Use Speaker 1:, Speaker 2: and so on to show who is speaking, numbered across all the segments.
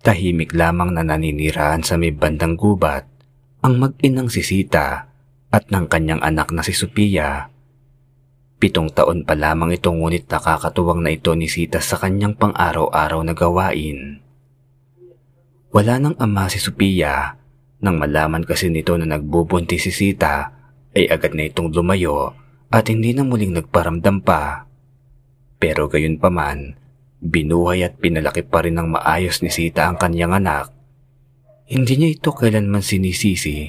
Speaker 1: Tahimik lamang na naninirahan sa may bandang gubat ang mag-inang si Sita at ng kanyang anak na si Sophia. Pitong taon pa lamang ito ngunit nakakatuwang na ito ni Sita sa kanyang pang-araw-araw na gawain. Wala nang ama si Sophia nang malaman kasi nito na nagbubunti si Sita ay agad na itong lumayo at hindi na muling nagparamdam pa. Pero gayon pa man, Binuhay at pinalaki pa rin ng maayos ni Sita ang kanyang anak. Hindi niya ito kailanman sinisisi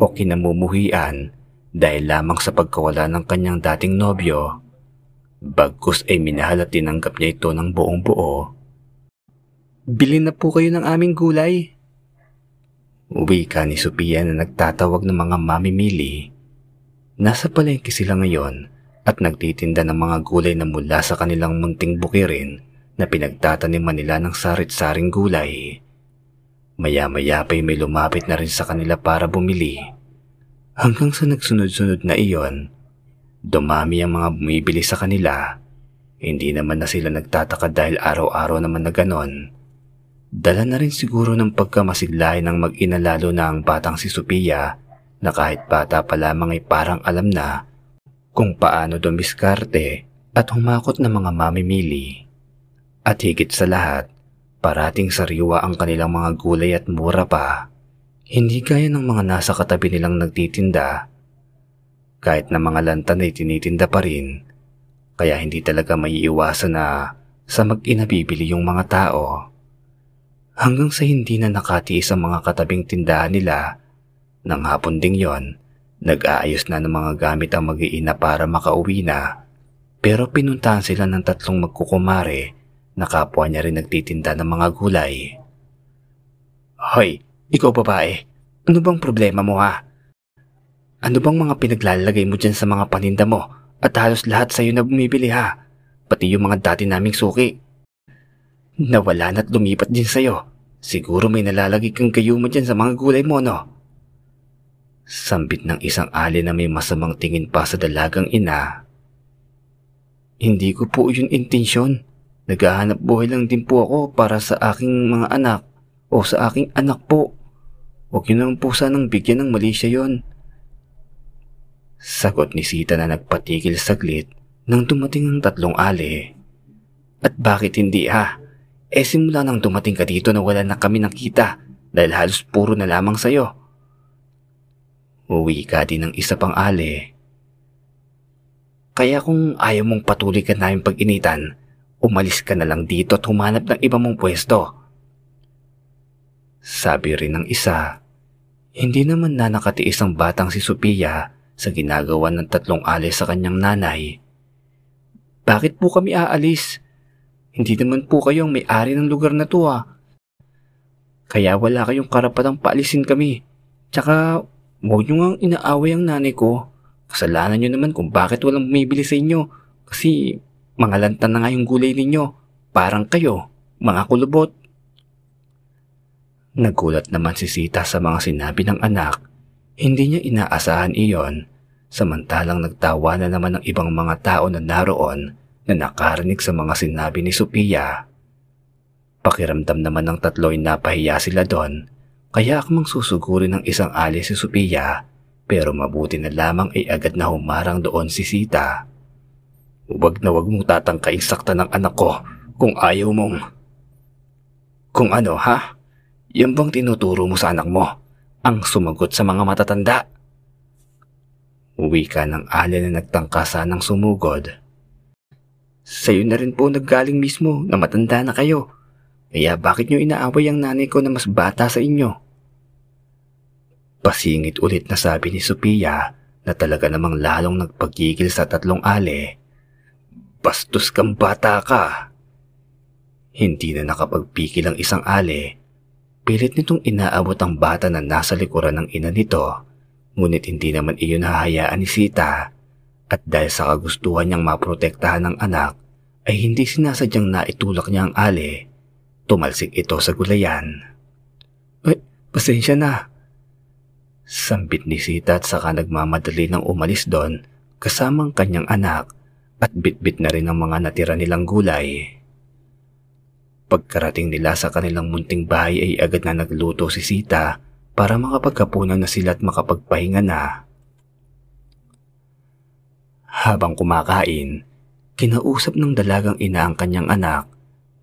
Speaker 1: o kinamumuhian dahil lamang sa pagkawala ng kanyang dating nobyo. Bagkus ay minahal at tinanggap niya ito ng buong buo. Bilin na po kayo ng aming gulay. Uwi ka ni Sophia na nagtatawag ng mga mamimili. Nasa palengke sila ngayon at nagtitinda ng mga gulay na mula sa kanilang munting bukirin na pinagtataniman nila ng sarit-saring gulay. Maya-maya pa'y may lumapit na rin sa kanila para bumili. Hanggang sa nagsunod-sunod na iyon, dumami ang mga bumibili sa kanila. Hindi naman na sila nagtataka dahil araw-araw naman na ganon. Dala na rin siguro ng pagkamasiglahin ng mag-ina na ang batang si Sophia na kahit bata pa lamang ay parang alam na kung paano dumiskarte at humakot ng mga mamimili. At higit sa lahat, parating sariwa ang kanilang mga gulay at mura pa. Hindi gaya ng mga nasa katabi nilang nagtitinda. Kahit na mga lantan ay tinitinda pa rin, kaya hindi talaga maiiwasan na sa mag-ina bibili yung mga tao. Hanggang sa hindi na nakatiis ang mga katabing tindahan nila, nang hapon ding yon, nag-aayos na ng mga gamit ang mag-iina para makauwi na. Pero pinuntahan sila ng tatlong magkukumare na kapwa niya rin nagtitinda ng mga gulay. Hoy, ikaw babae, ano bang problema mo ha? Ano bang mga pinaglalagay mo dyan sa mga paninda mo at halos lahat sa'yo na bumibili ha? Pati yung mga dati naming suki. Nawala na't lumipat din sa'yo. Siguro may nalalagay kang kayo mo dyan sa mga gulay mo no? Sambit ng isang ali na may masamang tingin pa sa dalagang ina. Hindi ko po yun intensyon. Naghahanap buhay lang din po ako para sa aking mga anak o sa aking anak po. Huwag yun naman po sanang bigyan ng mali siya yon. Sagot ni Sita na nagpatigil saglit nang dumating ang tatlong ali. At bakit hindi ha? Eh simula nang dumating ka dito na wala na kami nakita dahil halos puro na lamang sa'yo. Uwi ka din ng isa pang ali. Kaya kung ayaw mong patuloy ka namin pag-initan, umalis ka na lang dito at humanap ng iba mong pwesto. Sabi rin ng isa, hindi naman na nakatiis ang batang si Sophia sa ginagawa ng tatlong alis sa kanyang nanay. Bakit po kami aalis? Hindi naman po kayo ang may-ari ng lugar na to ah. Kaya wala kayong karapatang paalisin kami. Tsaka huwag nyo nga inaaway ang nanay ko. Kasalanan nyo naman kung bakit walang bumibili sa inyo. Kasi mga lantan na nga yung gulay ninyo. Parang kayo, mga kulubot. Nagulat naman si Sita sa mga sinabi ng anak. Hindi niya inaasahan iyon. Samantalang nagtawa na naman ng ibang mga tao na naroon na nakarinig sa mga sinabi ni Sophia. Pakiramdam naman ng tatlo ay napahiya sila doon. Kaya akmang susugurin ng isang ali si Sophia pero mabuti na lamang ay agad na humarang doon si Sita. Huwag na huwag mong tatangkaing sakta ng anak ko kung ayaw mong... Kung ano, ha? Yan bang tinuturo mo sa anak mo? Ang sumagot sa mga matatanda? Uwi ka ng alin na nagtangkasa ng sumugod. Sa'yo na rin po naggaling mismo na matanda na kayo. Kaya bakit nyo inaaway ang nanay ko na mas bata sa inyo? Pasingit ulit na sabi ni Sophia na talaga namang lalong nagpagigil sa tatlong ale Bastos kang bata ka. Hindi na nakapagpikil ang isang ale. Pilit nitong inaabot ang bata na nasa likuran ng ina nito. Ngunit hindi naman iyon hahayaan ni Sita. At dahil sa kagustuhan niyang maprotektahan ng anak, ay hindi sinasadyang naitulak niya ang ale. Tumalsik ito sa gulayan. Ay, pasensya na. Sambit ni Sita at saka nagmamadali ng umalis doon kasamang kanyang anak at bitbit na rin ang mga natira nilang gulay. Pagkarating nila sa kanilang munting bahay ay agad na nagluto si Sita para makapagkapunan na sila at makapagpahinga na. Habang kumakain, kinausap ng dalagang ina ang kanyang anak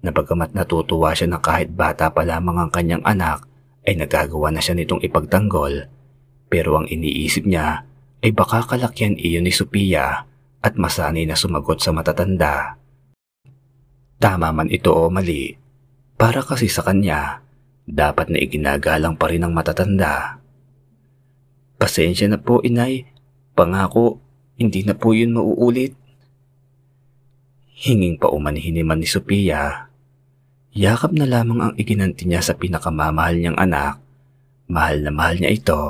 Speaker 1: na bagamat natutuwa siya na kahit bata pa lamang ang kanyang anak ay nagagawa na siya nitong ipagtanggol pero ang iniisip niya ay baka kalakyan iyon ni Sophia at masanay na sumagot sa matatanda. Tama man ito o mali, para kasi sa kanya, dapat na iginagalang pa rin ng matatanda. Pasensya na po inay, pangako hindi na po yun mauulit. Hinging pa umanhiniman ni Sophia. Yakap na lamang ang iginanti niya sa pinakamamahal niyang anak. Mahal na mahal niya ito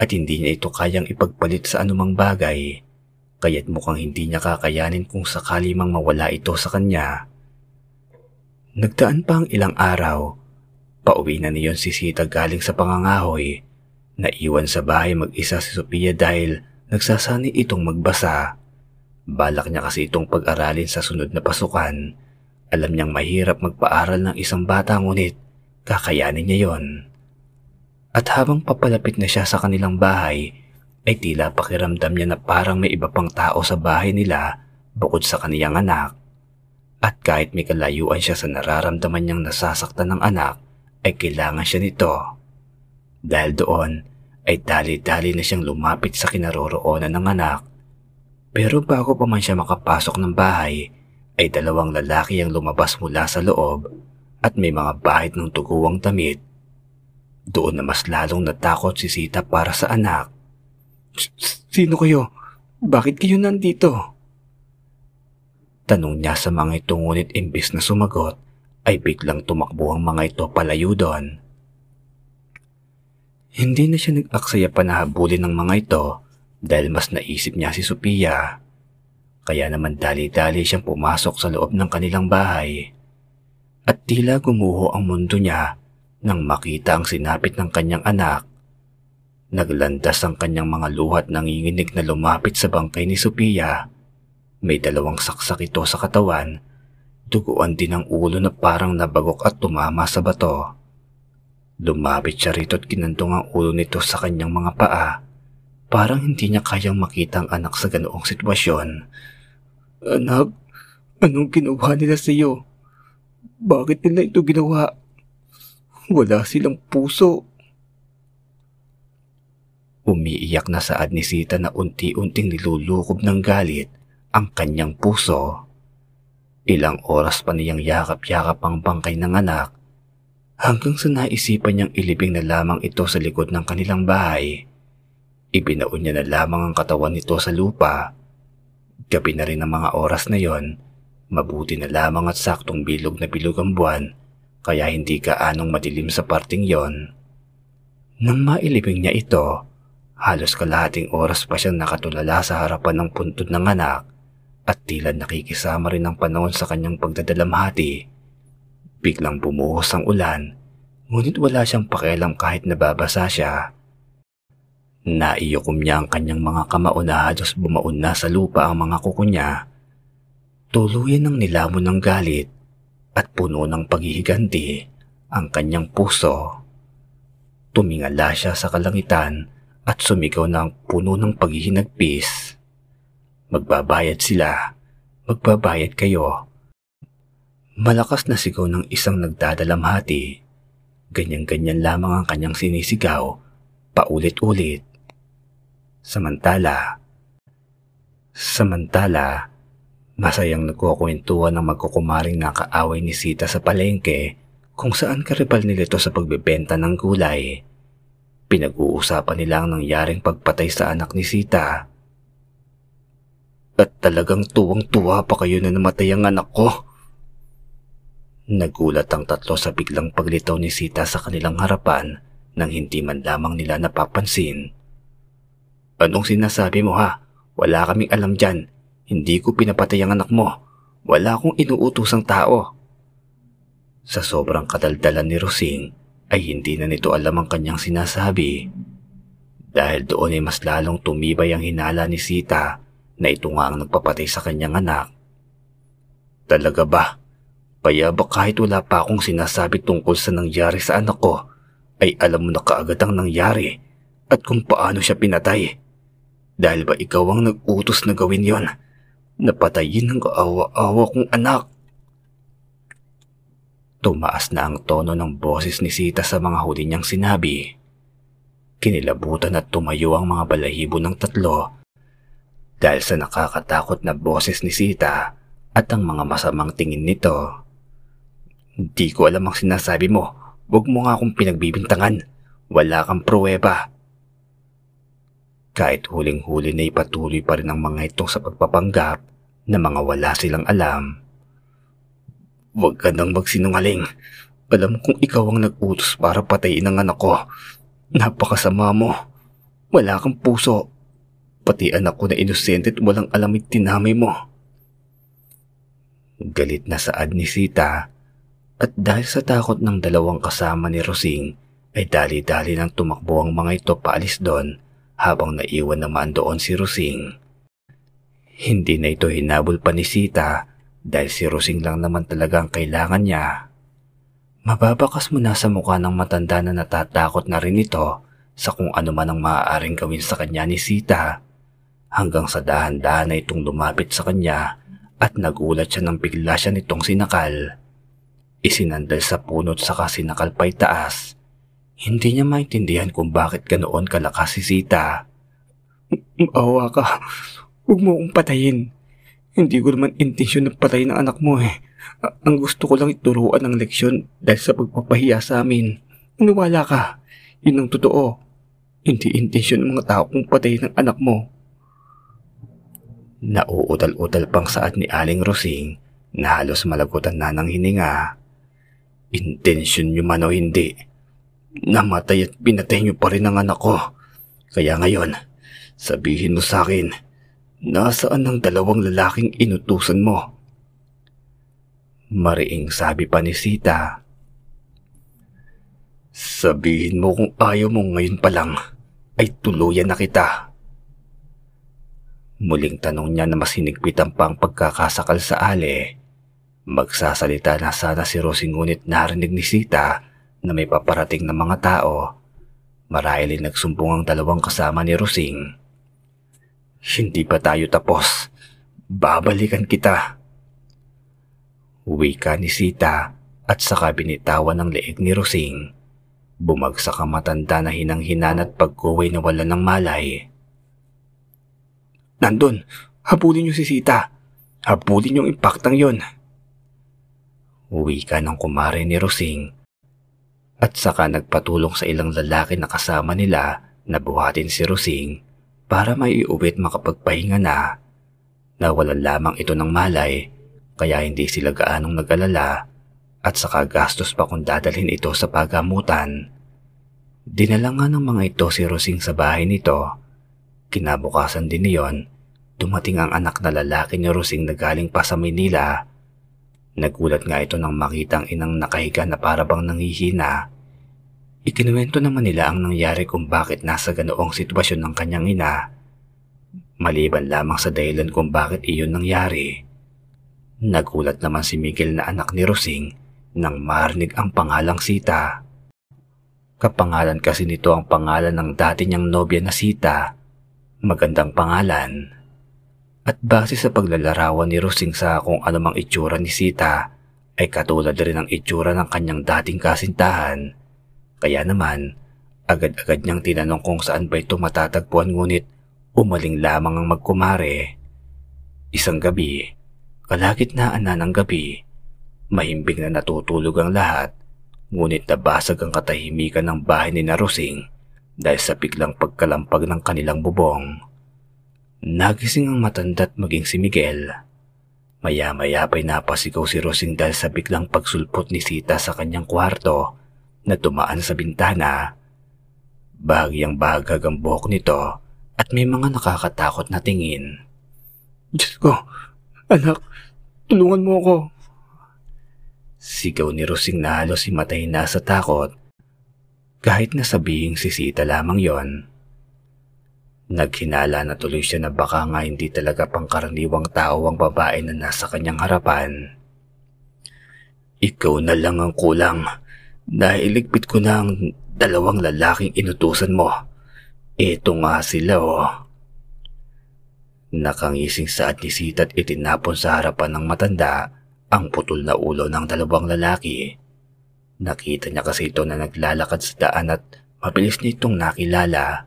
Speaker 1: at hindi niya ito kayang ipagpalit sa anumang bagay. Kaya't mukhang hindi niya kakayanin kung sakali mang mawala ito sa kanya. Nagdaan pa ang ilang araw. Pauwi na niyon si Sita galing sa pangangahoy. Naiwan sa bahay mag-isa si Sophia dahil nagsasani itong magbasa. Balak niya kasi itong pag-aralin sa sunod na pasukan. Alam niyang mahirap magpaaral ng isang bata ngunit kakayanin niya yon. At habang papalapit na siya sa kanilang bahay, ay tila pakiramdam niya na parang may iba pang tao sa bahay nila bukod sa kaniyang anak. At kahit may kalayuan siya sa nararamdaman niyang nasasaktan ng anak, ay kailangan siya nito. Dahil doon, ay dali-dali na siyang lumapit sa kinaroroonan ng anak. Pero bago pa man siya makapasok ng bahay, ay dalawang lalaki ang lumabas mula sa loob at may mga bahid ng tuguwang damit. Doon na mas lalong natakot si Sita para sa anak. Sino kayo? Bakit kayo nandito? Tanong niya sa mga ito ngunit imbis na sumagot ay biglang tumakbo ang mga ito palayo doon. Hindi na siya nag-aksaya pa na habulin ng mga ito dahil mas naisip niya si Sophia. Kaya naman dali-dali siyang pumasok sa loob ng kanilang bahay. At tila gumuho ang mundo niya nang makita ang sinapit ng kanyang anak. Naglandas ang kanyang mga luhat nanginginig na lumapit sa bangkay ni Sophia may dalawang saksak ito sa katawan. Duguan din ang ulo na parang nabagok at tumama sa bato. Lumapit siya rito at kinantong ang ulo nito sa kanyang mga paa. Parang hindi niya kayang makita ang anak sa ganoong sitwasyon. Anak, anong ginawa nila sa iyo? Bakit nila ito ginawa? Wala silang puso. Umiiyak na saad ni Sita na unti-unting nilulukob ng galit ang kanyang puso. Ilang oras pa niyang yakap-yakap ang bangkay ng anak hanggang sa naisipan niyang ilibing na lamang ito sa likod ng kanilang bahay. Ibinaon niya na lamang ang katawan nito sa lupa. Gabi na rin ang mga oras na yon, mabuti na lamang at saktong bilog na bilog ang buwan kaya hindi ka anong madilim sa parting yon. Nang mailibing niya ito, halos kalahating oras pa siyang nakatulala sa harapan ng puntod ng anak at tila nakikisama rin ang panahon sa kanyang pagdadalamhati. Biglang bumuhos ang ulan, ngunit wala siyang pakialam kahit nababasa siya. Naiyokom niya ang kanyang mga kamao na halos bumaon na sa lupa ang mga kuko niya. Tuluyan ng nilamon ng galit at puno ng paghihiganti ang kanyang puso. Tumingala siya sa kalangitan at sumigaw ng puno ng paghihinagpis. Magbabayad sila. Magbabayad kayo. Malakas na sigaw ng isang nagdadalamhati. Ganyan-ganyan lamang ang kanyang sinisigaw, paulit-ulit. Samantala, samantala, masayang nagkukwentuhan ng magkukumaring nakaaway ni Sita sa palengke kung saan karibal nila ito sa pagbebenta ng gulay. Pinag-uusapan nila ang nangyaring pagpatay sa anak ni Sita at talagang tuwang-tuwa pa kayo na namatay ang anak ko. Nagulat ang tatlo sa biglang paglitaw ni Sita sa kanilang harapan nang hindi man lamang nila napapansin. Anong sinasabi mo ha? Wala kaming alam dyan. Hindi ko pinapatay ang anak mo. Wala akong inuutosang tao. Sa sobrang kadaldalan ni Rosing ay hindi na nito alam ang kanyang sinasabi. Dahil doon ay mas lalong tumibay ang hinala ni Sita na ito nga ang nagpapatay sa kanyang anak. Talaga ba? Kaya ba kahit wala pa akong sinasabi tungkol sa nangyari sa anak ko, ay alam mo na kaagad ang nangyari at kung paano siya pinatay. Dahil ba ikaw ang nag-utos na gawin yon? Napatayin ng kaawa-awa kong anak. Tumaas na ang tono ng boses ni Sita sa mga huli niyang sinabi. Kinilabutan at tumayo ang mga balahibo ng tatlo dahil sa nakakatakot na boses ni Sita at ang mga masamang tingin nito. Hindi ko alam ang sinasabi mo. Huwag mo nga akong pinagbibintangan. Wala kang pruweba. Kahit huling-huli na ipatuloy pa rin ang mga ito sa pagpapanggap na mga wala silang alam. Huwag ka nang magsinungaling. Alam kong ikaw ang nag-utos para patayin ang anak ko. Napakasama mo. Wala kang puso. Pati anak ko na inosente at walang alamit tinamay mo. Galit na saad ni Sita at dahil sa takot ng dalawang kasama ni Rosing ay dali-dali nang tumakbo ang mga ito paalis doon habang naiwan naman doon si Rosing. Hindi na ito hinabol pa ni Sita dahil si Rosing lang naman talaga ang kailangan niya. Mababakas mo na sa mukha ng matanda na natatakot na rin ito sa kung ano man ang maaaring gawin sa kanya ni Sita hanggang sa dahan-dahan na itong lumapit sa kanya at nagulat siya nang bigla siya nitong sinakal. Isinandal sa punot sa kasinakal pa'y taas hindi niya maintindihan kung bakit ganoon kalakas si Sita. Maawa ka. Huwag mo akong patayin. Hindi ko naman intensyon na patayin ang anak mo eh. Ang gusto ko lang ituruan ng leksyon dahil sa pagpapahiya sa amin. Maniwala ka. Yun ang totoo. Hindi intensyon ng mga tao kung patayin ang anak mo. Nauutal-utal pang saad ni Aling Rosing na halos malagutan na ng hininga. Intensyon niyo man o hindi, Namatay at pinatay niyo pa rin ang anak ko. Kaya ngayon, sabihin mo sa akin, nasaan ang dalawang lalaking inutusan mo? Mariing sabi pa ni Sita. Sabihin mo kung ayaw mo ngayon pa lang, ay tuluyan na kita. Muling tanong niya na mas hinigpitan pa ang pagkakasakal sa ale. Magsasalita na sana si Rosie ngunit narinig ni Sita na may paparating na mga tao. Marahil ay nagsumbong ang dalawang kasama ni Rosing. Hindi pa tayo tapos. Babalikan kita. Uwi ka ni Sita at saka binitawan ng leeg ni Rosing. Bumagsak ang matanda na hinang-hinan at pagkuway na wala ng malay. Nandun! Habulin niyo si Sita! Habulin yung impaktang yon! Uwi ka ng kumare ni Rosing at saka nagpatulong sa ilang lalaki na kasama nila na buhatin si Rosing para maiuwit makapagpahinga na. Nawalan lamang ito ng malay kaya hindi sila gaanong nag-alala at saka gastos pa kung dadalhin ito sa pagamutan. Dinala nga ng mga ito si Rosing sa bahay nito. Kinabukasan din niyon, dumating ang anak na lalaki ni Rosing na galing pa sa Manila Nagulat nga ito nang makita ang inang nakahiga na parabang nanghihina. Ikinuwento naman nila ang nangyari kung bakit nasa ganoong sitwasyon ng kanyang ina. Maliban lamang sa dahilan kung bakit iyon nangyari. Nagulat naman si Miguel na anak ni Rosing nang marinig ang pangalang Sita. Kapangalan kasi nito ang pangalan ng dati niyang nobya na Sita. Magandang pangalan. At base sa paglalarawan ni Rosing sa kung anumang itsura ni Sita, ay katulad rin ang itsura ng kanyang dating kasintahan. Kaya naman, agad-agad niyang tinanong kung saan ba ito matatagpuan ngunit umaling lamang ang magkumare. Isang gabi, kalagitnaan na ng gabi, mahimbing na natutulog ang lahat, ngunit nabasag ang katahimikan ng bahay ni Narosing dahil sa biglang pagkalampag ng kanilang bubong. Nagising ang matanda't maging si Miguel. Maya-maya pa'y napasigaw si Rosing dahil sa biglang pagsulpot ni Sita sa kanyang kwarto na tumaan sa bintana. Bahagyang bahagag ang buhok nito at may mga nakakatakot na tingin. Diyos ko, anak, tulungan mo ako. Sigaw ni Rosing na halos himatay na sa takot kahit na sabihing si Sita lamang yon. Naghinala na tuloy siya na baka nga hindi talaga pangkaraniwang tao ang babae na nasa kanyang harapan. Ikaw na lang ang kulang. Nailigpit ko na ang dalawang lalaking inutusan mo. Ito nga sila oh. Nakangising saat ni Sita at itinapon sa harapan ng matanda ang putol na ulo ng dalawang lalaki. Nakita niya kasi ito na naglalakad sa daan at mabilis niya itong nakilala.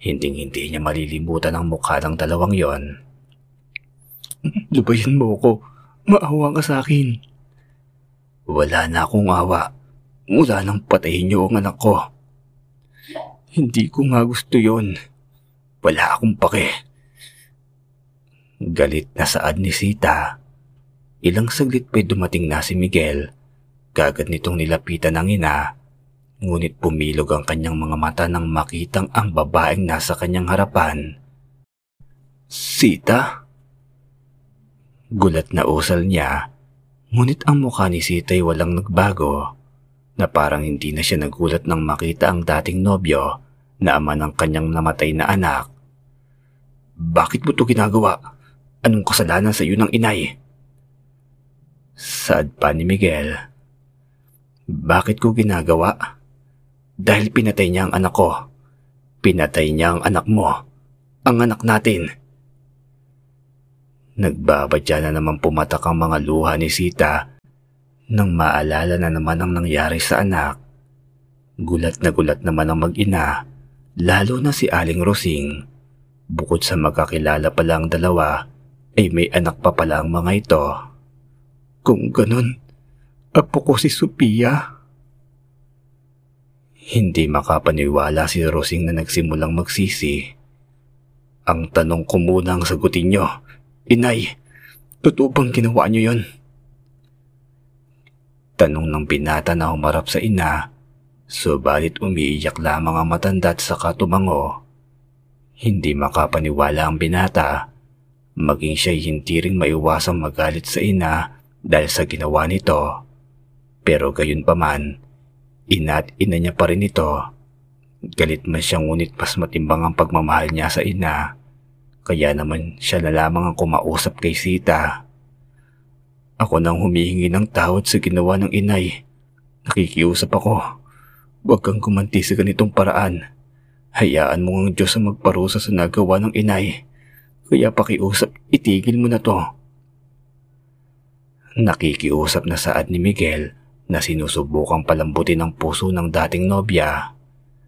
Speaker 1: Hinding-hindi niya malilimutan ang mukha ng dalawang yon. Lubayan mo ako. Maawa ka sa akin. Wala na akong awa. Mula nang patayin niyo ang anak ko. Hindi ko nga gusto yon. Wala akong pake. Galit na saad ni Sita. Ilang saglit pa'y dumating na si Miguel. Kagad nitong nilapitan ng ina. Ngunit pumilog ang kanyang mga mata nang makitang ang babaeng nasa kanyang harapan. Sita? Gulat na usal niya. Ngunit ang mukha ni Sita ay walang nagbago na parang hindi na siya nagulat nang makita ang dating nobyo na ama ng kanyang namatay na anak. Bakit mo to ginagawa? Anong kasalanan sa iyo ng inay? Saad pa ni Miguel. Bakit ko ginagawa? Dahil pinatay niya ang anak ko. Pinatay niya ang anak mo. Ang anak natin. Nagbabadya na naman pumatak ang mga luha ni Sita nang maalala na naman ang nangyari sa anak. Gulat na gulat naman ang mag-ina, lalo na si Aling Rosing. Bukod sa magkakilala pa lang dalawa, ay may anak pa pala ang mga ito. Kung ganun, apo ko si Sophia. Hindi makapaniwala si Rosing na nagsimulang magsisi. Ang tanong ko muna ang sagutin nyo. Inay, totoo bang ginawa nyo yon? Tanong ng binata na humarap sa ina, subalit umiiyak lamang ang matanda at saka tumango. Hindi makapaniwala ang binata maging siya'y hindi rin maiwasang magalit sa ina dahil sa ginawa nito. Pero gayon pa man, ina at ina niya pa rin ito. Galit man siya ngunit mas matimbang ang pagmamahal niya sa ina. Kaya naman siya na lamang ang kumausap kay Sita. Ako nang humihingi ng tawad sa ginawa ng inay. Nakikiusap ako. Huwag kang kumanti sa ganitong paraan. Hayaan mo ang Diyos ang magparusa sa nagawa ng inay. Kaya pakiusap, itigil mo na to. Nakikiusap na saad ni Miguel na sinusubukang palambutin ang puso ng dating nobya.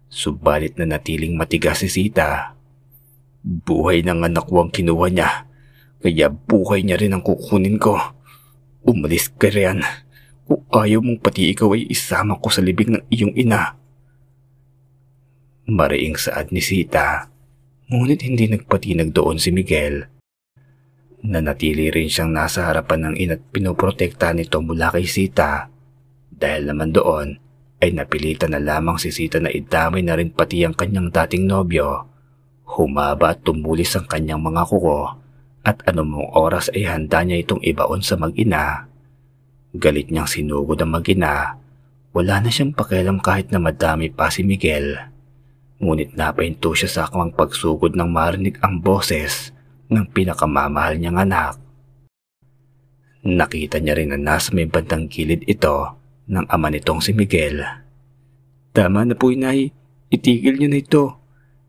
Speaker 1: Subalit na natiling matigas si Sita. Buhay ng anak ko ang kinuha niya, kaya buhay niya rin ang kukunin ko. Umalis ka riyan. Kung ayaw mong pati ikaw ay isama ko sa libing ng iyong ina. Mariing saad ni Sita Ngunit hindi nagpatinag doon si Miguel. Nanatili rin siyang nasa harapan ng ina't pinoprotekta nito mula kay Sita. Dahil naman doon ay napilitan na lamang si Sita na idamay na rin pati ang kanyang dating nobyo. Humaba at tumulis ang kanyang mga kuko at anumang oras ay handa niya itong ibaon sa mag-ina. Galit niyang sinugod ang mag-ina. Wala na siyang pakialam kahit na madami pa si Miguel. Ngunit napahinto siya sa akwang pagsugod ng marinig ang boses ng pinakamamahal niyang anak. Nakita niya rin na nasa may bandang gilid ito ng ama nitong si Miguel. Tama na po inay, itigil niyo na ito.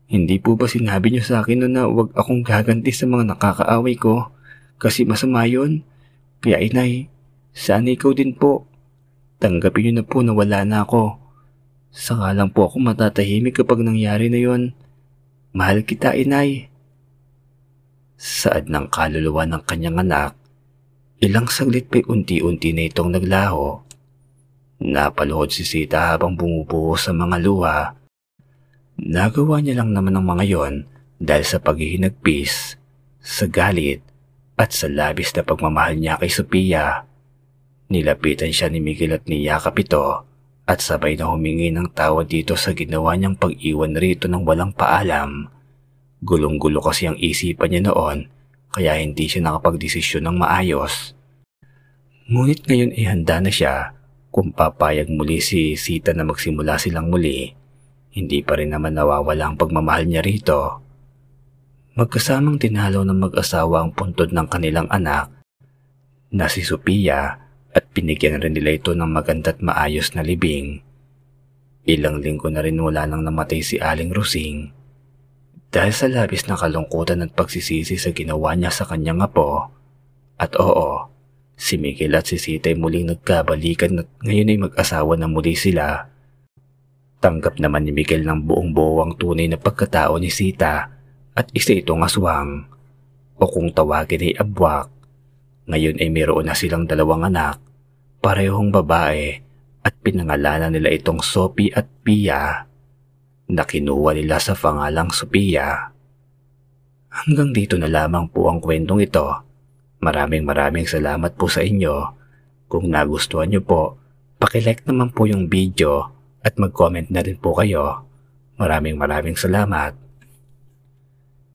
Speaker 1: Hindi po ba sinabi niyo sa akin no na huwag akong gaganti sa mga nakakaaway ko kasi masama yun? Kaya inay, sana ikaw din po. Tanggapin niyo na po na wala na ako Saka lang po ako matatahimik kapag nangyari na yon. Mahal kita, inay. Saad ng kaluluwa ng kanyang anak, ilang saglit pa'y unti-unti na itong naglaho. Napaluhod si Sita habang bumubuho sa mga luha. Nagawa niya lang naman ang mga yon dahil sa paghihinagpis, sa galit, at sa labis na pagmamahal niya kay Sophia. Nilapitan siya ni Miguel at niyakap ito at sabay na humingi ng tawad dito sa ginawa niyang pag-iwan rito ng walang paalam. Gulong-gulo kasi ang isipan niya noon kaya hindi siya nakapagdesisyon ng maayos. Ngunit ngayon ay handa na siya kung papayag muli si Sita na magsimula silang muli. Hindi pa rin naman nawawala ang pagmamahal niya rito. Magkasamang tinalo ng mag-asawa ang puntod ng kanilang anak na si Sophia at binigyan rin nila ito ng maganda't maayos na libing. Ilang linggo na rin wala nang namatay si Aling Rosing dahil sa labis na kalungkutan at pagsisisi sa ginawa niya sa kanyang apo. At oo, si Miguel at si Sita ay muling nagkabalikan at ngayon ay mag-asawa na muli sila. Tanggap naman ni Miguel ng buong buo ang tunay na pagkatao ni Sita at isa itong aswang o kung tawagin ay abwak. Ngayon ay mayroon na silang dalawang anak, parehong babae at pinangalanan nila itong Sophie at Pia na kinuha nila sa pangalang Sophia. Hanggang dito na lamang po ang kwentong ito. Maraming maraming salamat po sa inyo. Kung nagustuhan nyo po, pakilike naman po yung video at mag-comment na rin po kayo. Maraming maraming salamat.